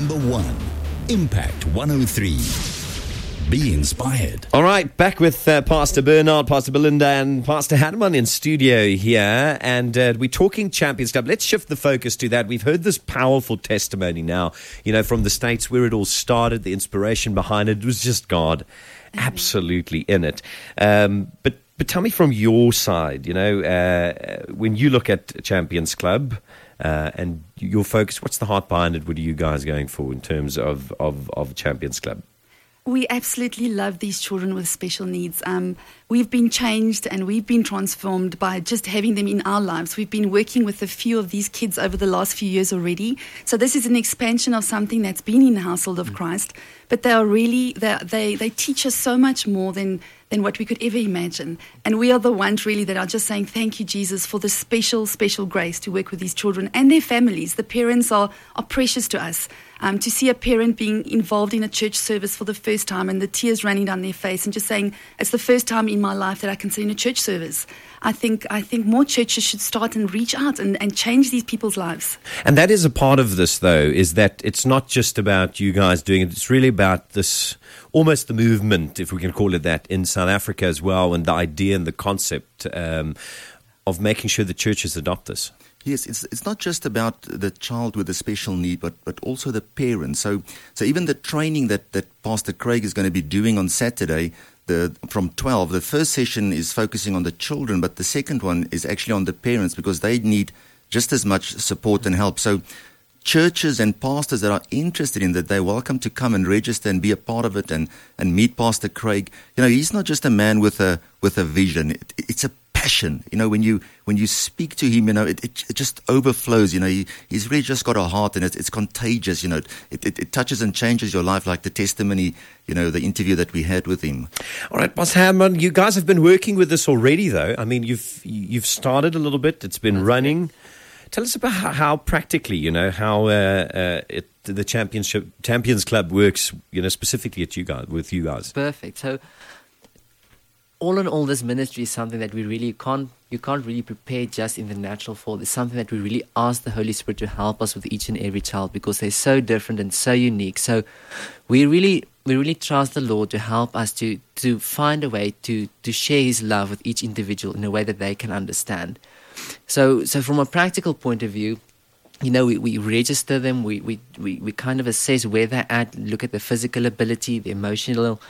number one, Impact 103. Be inspired. All right, back with uh, Pastor Bernard, Pastor Belinda, and Pastor Hanneman in studio here, and uh, we're talking Champions Club. Let's shift the focus to that. We've heard this powerful testimony now, you know, from the States where it all started, the inspiration behind it, it was just God absolutely in it. Um, but but tell me from your side, you know, uh, when you look at Champions Club uh, and your focus, what's the heart behind it? What are you guys going for in terms of, of, of Champions Club? We absolutely love these children with special needs. Um, we've been changed and we've been transformed by just having them in our lives. We've been working with a few of these kids over the last few years already. So this is an expansion of something that's been in the household of Christ. But they are really they they, they teach us so much more than than what we could ever imagine. And we are the ones really that are just saying thank you, Jesus, for the special, special grace to work with these children and their families. The parents are, are precious to us. Um, to see a parent being involved in a church service for the first time and the tears running down their face and just saying, it's the first time in my life that I can sit in a church service. I think I think more churches should start and reach out and, and change these people's lives. And that is a part of this though, is that it's not just about you guys doing it, it's really about this almost the movement, if we can call it that, in South Africa as well, and the idea and the concept um, of making sure the churches adopt this. Yes, it's it's not just about the child with a special need, but but also the parents. So so even the training that, that Pastor Craig is going to be doing on Saturday, the from twelve, the first session is focusing on the children, but the second one is actually on the parents because they need just as much support and help. So churches and pastors that are interested in that, they're welcome to come and register and be a part of it and, and meet Pastor Craig. You know, he's not just a man with a with a vision. It, it's a passion. You know, when you when you speak to him, you know, it, it, it just overflows. You know, he, he's really just got a heart and it's, it's contagious. You know, it, it, it touches and changes your life, like the testimony, you know, the interview that we had with him. All right, Boss Hammond, you guys have been working with this already, though. I mean, you've you've started a little bit. It's been running. Tell us about how, how practically, you know, how uh, uh, it, the championship Champions Club works, you know, specifically at you guys with you guys. Perfect. So, all in all, this ministry is something that we really can't you can't really prepare just in the natural for. It's something that we really ask the Holy Spirit to help us with each and every child because they're so different and so unique. So, we really we really trust the Lord to help us to to find a way to to share His love with each individual in a way that they can understand. So, so from a practical point of view, you know, we, we register them, we, we, we, we kind of assess where they're at, look at the physical ability, the emotional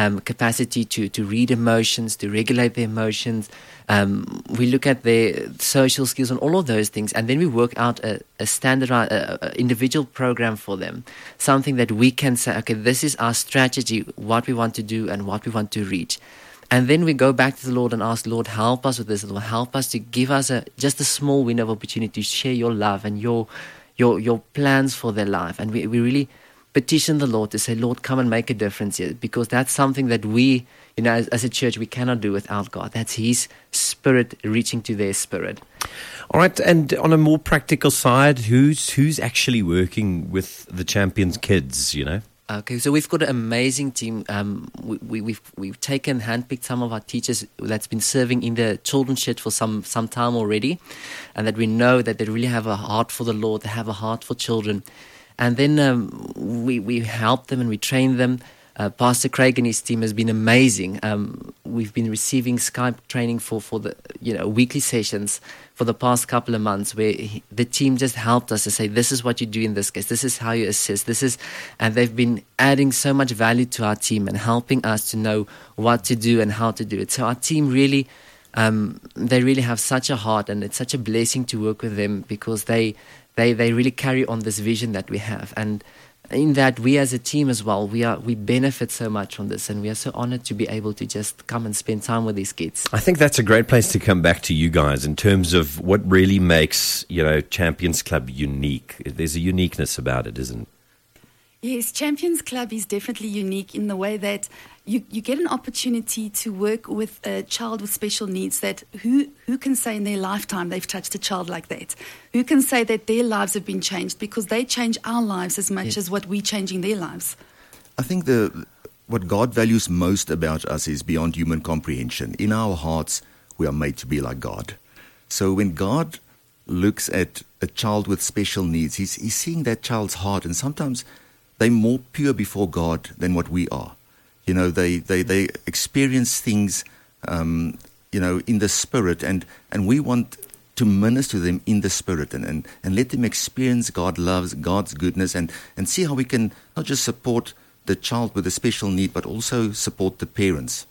um, capacity to, to read emotions, to regulate their emotions. Um, we look at their social skills and all of those things, and then we work out a, a standardized, a, a individual program for them. Something that we can say, okay, this is our strategy, what we want to do, and what we want to reach. And then we go back to the Lord and ask, Lord, help us with this. Lord, help us to give us a just a small window of opportunity to share your love and your your your plans for their life. And we, we really petition the Lord to say, Lord, come and make a difference here. Because that's something that we, you know, as, as a church, we cannot do without God. That's His spirit reaching to their spirit. All right, and on a more practical side, who's who's actually working with the champions kids, you know? Okay, so we've got an amazing team. Um, we, we, we've we've taken handpicked some of our teachers that's been serving in the children's church for some some time already, and that we know that they really have a heart for the Lord. They have a heart for children, and then um, we we help them and we train them. Uh, Pastor Craig and his team has been amazing. Um, we've been receiving Skype training for, for the you know weekly sessions for the past couple of months, where he, the team just helped us to say, "This is what you do in this case. This is how you assist. This is," and they've been adding so much value to our team and helping us to know what to do and how to do it. So our team really. Um, they really have such a heart, and it's such a blessing to work with them because they, they, they really carry on this vision that we have. And in that we as a team as well we are we benefit so much from this and we are so honored to be able to just come and spend time with these kids. I think that's a great place to come back to you guys in terms of what really makes you know champions club unique. There's a uniqueness about it isn't Yes, Champions Club is definitely unique in the way that you, you get an opportunity to work with a child with special needs that who, who can say in their lifetime they've touched a child like that? Who can say that their lives have been changed because they change our lives as much yes. as what we change in their lives? I think the what God values most about us is beyond human comprehension. In our hearts, we are made to be like God. So when God looks at a child with special needs, he's, he's seeing that child's heart, and sometimes they're more pure before God than what we are. You know, they, they, they experience things, um, you know, in the spirit, and, and we want to minister to them in the spirit and, and, and let them experience God loves, God's goodness, and, and see how we can not just support the child with a special need, but also support the parents.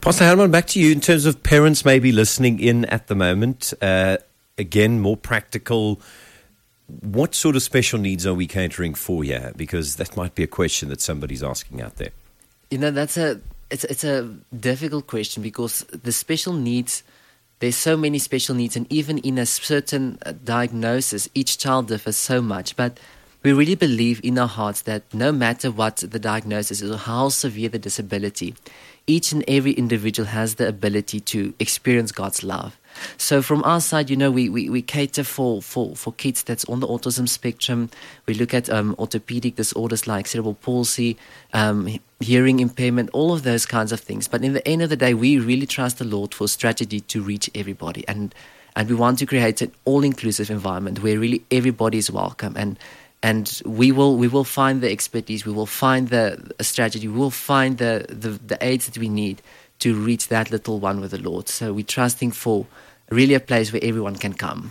Pastor Herman, back to you in terms of parents maybe listening in at the moment. Uh, again, more practical. What sort of special needs are we catering for here? Because that might be a question that somebody's asking out there. You know, that's a it's it's a difficult question because the special needs there's so many special needs and even in a certain uh, diagnosis each child differs so much. But we really believe in our hearts that no matter what the diagnosis is or how severe the disability each and every individual has the ability to experience God's love. So from our side, you know, we, we, we cater for, for, for kids that's on the autism spectrum. We look at um, orthopedic disorders like cerebral palsy, um, hearing impairment, all of those kinds of things. But in the end of the day, we really trust the Lord for strategy to reach everybody. And, and we want to create an all-inclusive environment where really everybody is welcome. And and we will we will find the expertise, we will find the strategy, we will find the, the, the aids that we need to reach that little one with the Lord. So we're trusting for really a place where everyone can come.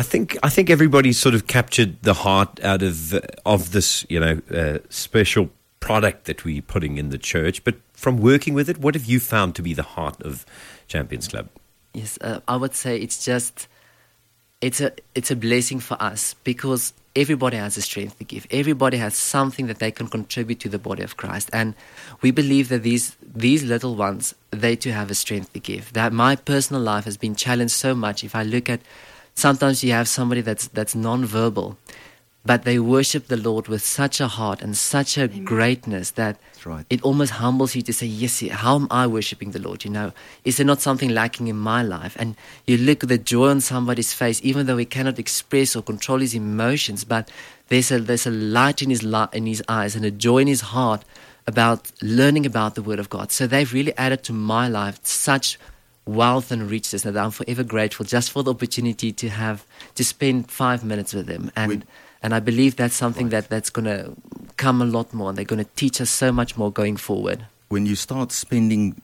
I think I think everybody sort of captured the heart out of of this, you know, uh, special product that we're putting in the church. But from working with it, what have you found to be the heart of Champions Club? Yes, uh, I would say it's just it's a it's a blessing for us because everybody has a strength to give. Everybody has something that they can contribute to the body of Christ. And we believe that these these little ones, they too have a strength to give. That my personal life has been challenged so much. If I look at sometimes you have somebody that's that's non-verbal but they worship the Lord with such a heart and such a Amen. greatness that right. it almost humbles you to say, Yes, how am I worshiping the Lord? You know, is there not something lacking in my life? And you look at the joy on somebody's face, even though he cannot express or control his emotions, but there's a, there's a light in his, li- in his eyes and a joy in his heart about learning about the Word of God. So they've really added to my life such wealth and riches that I'm forever grateful just for the opportunity to have to spend five minutes with them. And. We- and I believe that's something right. that, that's going to come a lot more. And they're going to teach us so much more going forward. When you start spending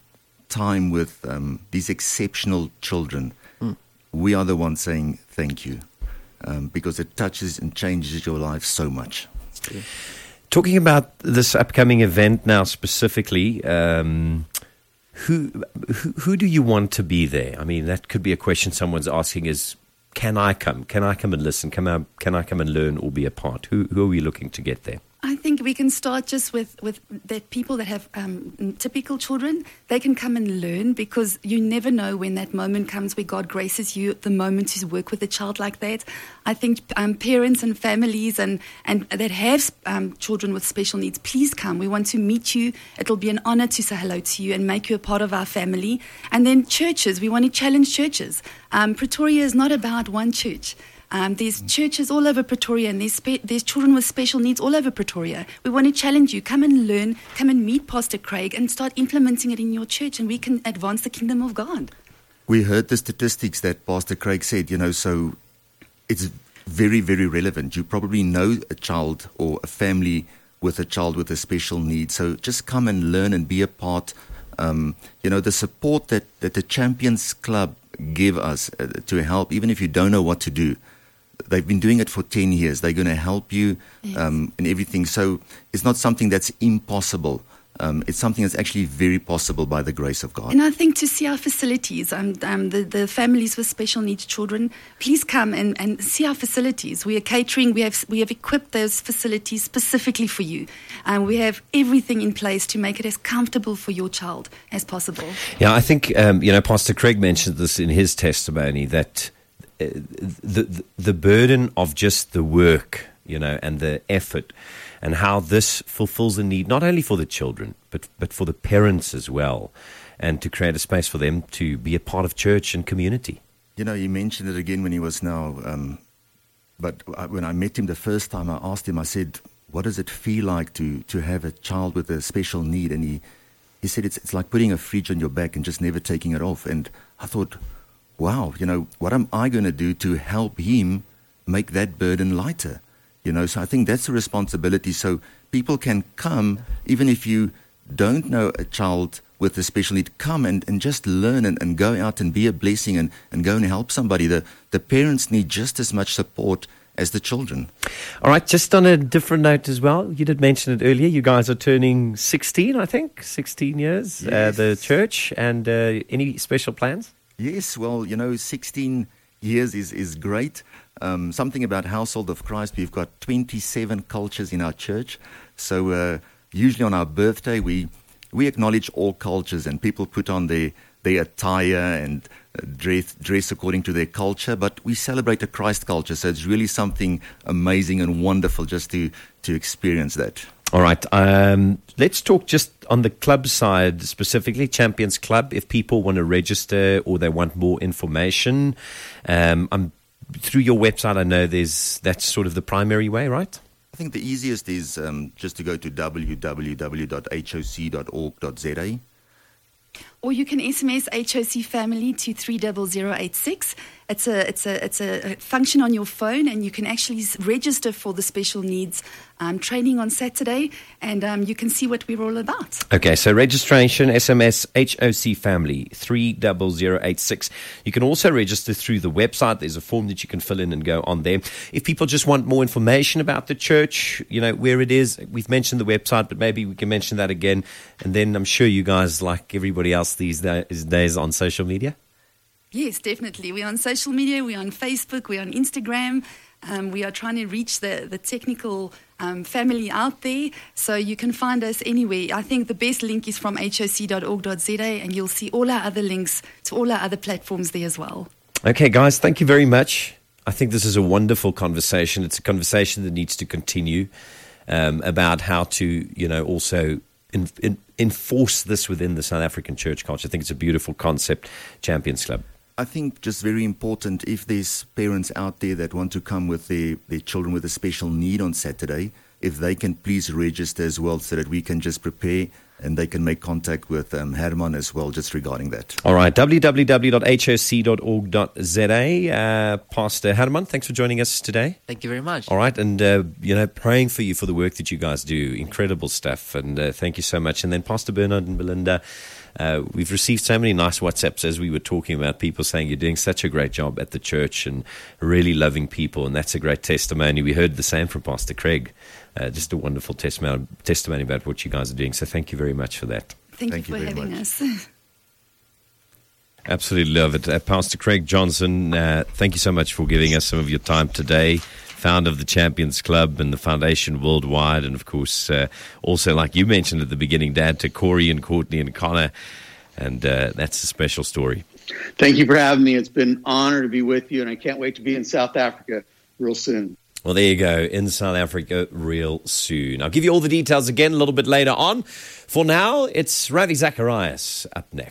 time with um, these exceptional children, mm. we are the ones saying thank you um, because it touches and changes your life so much. Yeah. Talking about this upcoming event now specifically, um, who, who, who do you want to be there? I mean, that could be a question someone's asking: is can I come? Can I come and listen? Can I, can I come and learn or be a part? Who, who are we looking to get there? Think we can start just with, with that people that have um, typical children. They can come and learn because you never know when that moment comes where God graces you the moment to work with a child like that. I think um, parents and families and, and that have um, children with special needs, please come. We want to meet you. It'll be an honor to say hello to you and make you a part of our family. And then churches, we want to challenge churches. Um, Pretoria is not about one church. Um, there's churches all over Pretoria, and there's, spe- there's children with special needs all over Pretoria. We want to challenge you. Come and learn, come and meet Pastor Craig, and start implementing it in your church, and we can advance the kingdom of God. We heard the statistics that Pastor Craig said, you know, so it's very, very relevant. You probably know a child or a family with a child with a special need. So just come and learn and be a part. Um, you know, the support that, that the Champions Club give us uh, to help, even if you don't know what to do they've been doing it for 10 years. They're going to help you yes. um, in everything. So it's not something that's impossible. Um, it's something that's actually very possible by the grace of God. And I think to see our facilities, um, um, the, the families with special needs children, please come and, and see our facilities. We are catering, we have, we have equipped those facilities specifically for you. And we have everything in place to make it as comfortable for your child as possible. Yeah, I think, um, you know, Pastor Craig mentioned this in his testimony that the, the burden of just the work, you know, and the effort, and how this fulfills a need not only for the children but but for the parents as well, and to create a space for them to be a part of church and community. You know, he mentioned it again when he was now, um, but when I met him the first time, I asked him. I said, "What does it feel like to to have a child with a special need?" And he he said, "It's it's like putting a fridge on your back and just never taking it off." And I thought wow, you know, what am I going to do to help him make that burden lighter. You know, so I think that's a responsibility. So people can come, even if you don't know a child with a special need, come and, and just learn and, and go out and be a blessing and, and go and help somebody. The, the parents need just as much support as the children. All right, just on a different note as well, you did mention it earlier. You guys are turning 16, I think, 16 years, uh, the church. And uh, any special plans? Yes, well, you know, 16 years is, is great. Um, something about Household of Christ, we've got 27 cultures in our church. So uh, usually on our birthday, we, we acknowledge all cultures and people put on their, their attire and uh, dress, dress according to their culture. But we celebrate a Christ culture. So it's really something amazing and wonderful just to, to experience that. All right. Um, let's talk just on the club side, specifically Champions Club. If people want to register or they want more information, um, I'm, through your website, I know there's that's sort of the primary way, right? I think the easiest is um, just to go to www.hoc.org.za. Or you can SMS HOC family to 30086. It's a, it's, a, it's a function on your phone, and you can actually register for the special needs um, training on Saturday, and um, you can see what we're all about. Okay, so registration, SMS HOC Family 30086. You can also register through the website. There's a form that you can fill in and go on there. If people just want more information about the church, you know, where it is, we've mentioned the website, but maybe we can mention that again. And then I'm sure you guys, like everybody else these da- days on social media. Yes, definitely. We're on social media, we're on Facebook, we're on Instagram. Um, we are trying to reach the, the technical um, family out there, so you can find us anywhere. I think the best link is from hoc.org.za, and you'll see all our other links to all our other platforms there as well. Okay, guys, thank you very much. I think this is a wonderful conversation. It's a conversation that needs to continue um, about how to, you know, also in, in, enforce this within the South African church culture. I think it's a beautiful concept, Champions Club. I think just very important if there's parents out there that want to come with their, their children with a special need on Saturday, if they can please register as well so that we can just prepare and they can make contact with um, Herman as well just regarding that. All right, www.hoc.org.za. Uh, Pastor Herman, thanks for joining us today. Thank you very much. All right, and uh, you know, praying for you for the work that you guys do. Incredible stuff, and uh, thank you so much. And then Pastor Bernard and Belinda, uh, we've received so many nice WhatsApps as we were talking about people saying you're doing such a great job at the church and really loving people, and that's a great testimony. We heard the same from Pastor Craig. Uh, just a wonderful testimony, testimony about what you guys are doing. So thank you very much for that. Thank, Thank you you for having much. us. Absolutely love it. Uh, Pastor Craig Johnson, uh, thank you so much for giving us some of your time today. Founder of the Champions Club and the Foundation Worldwide. And of course, uh, also, like you mentioned at the beginning, Dad, to Corey and Courtney and Connor. And uh, that's a special story. Thank you for having me. It's been an honor to be with you, and I can't wait to be in South Africa real soon. Well, there you go, in South Africa real soon. I'll give you all the details again a little bit later on. For now, it's Ravi Zacharias up next.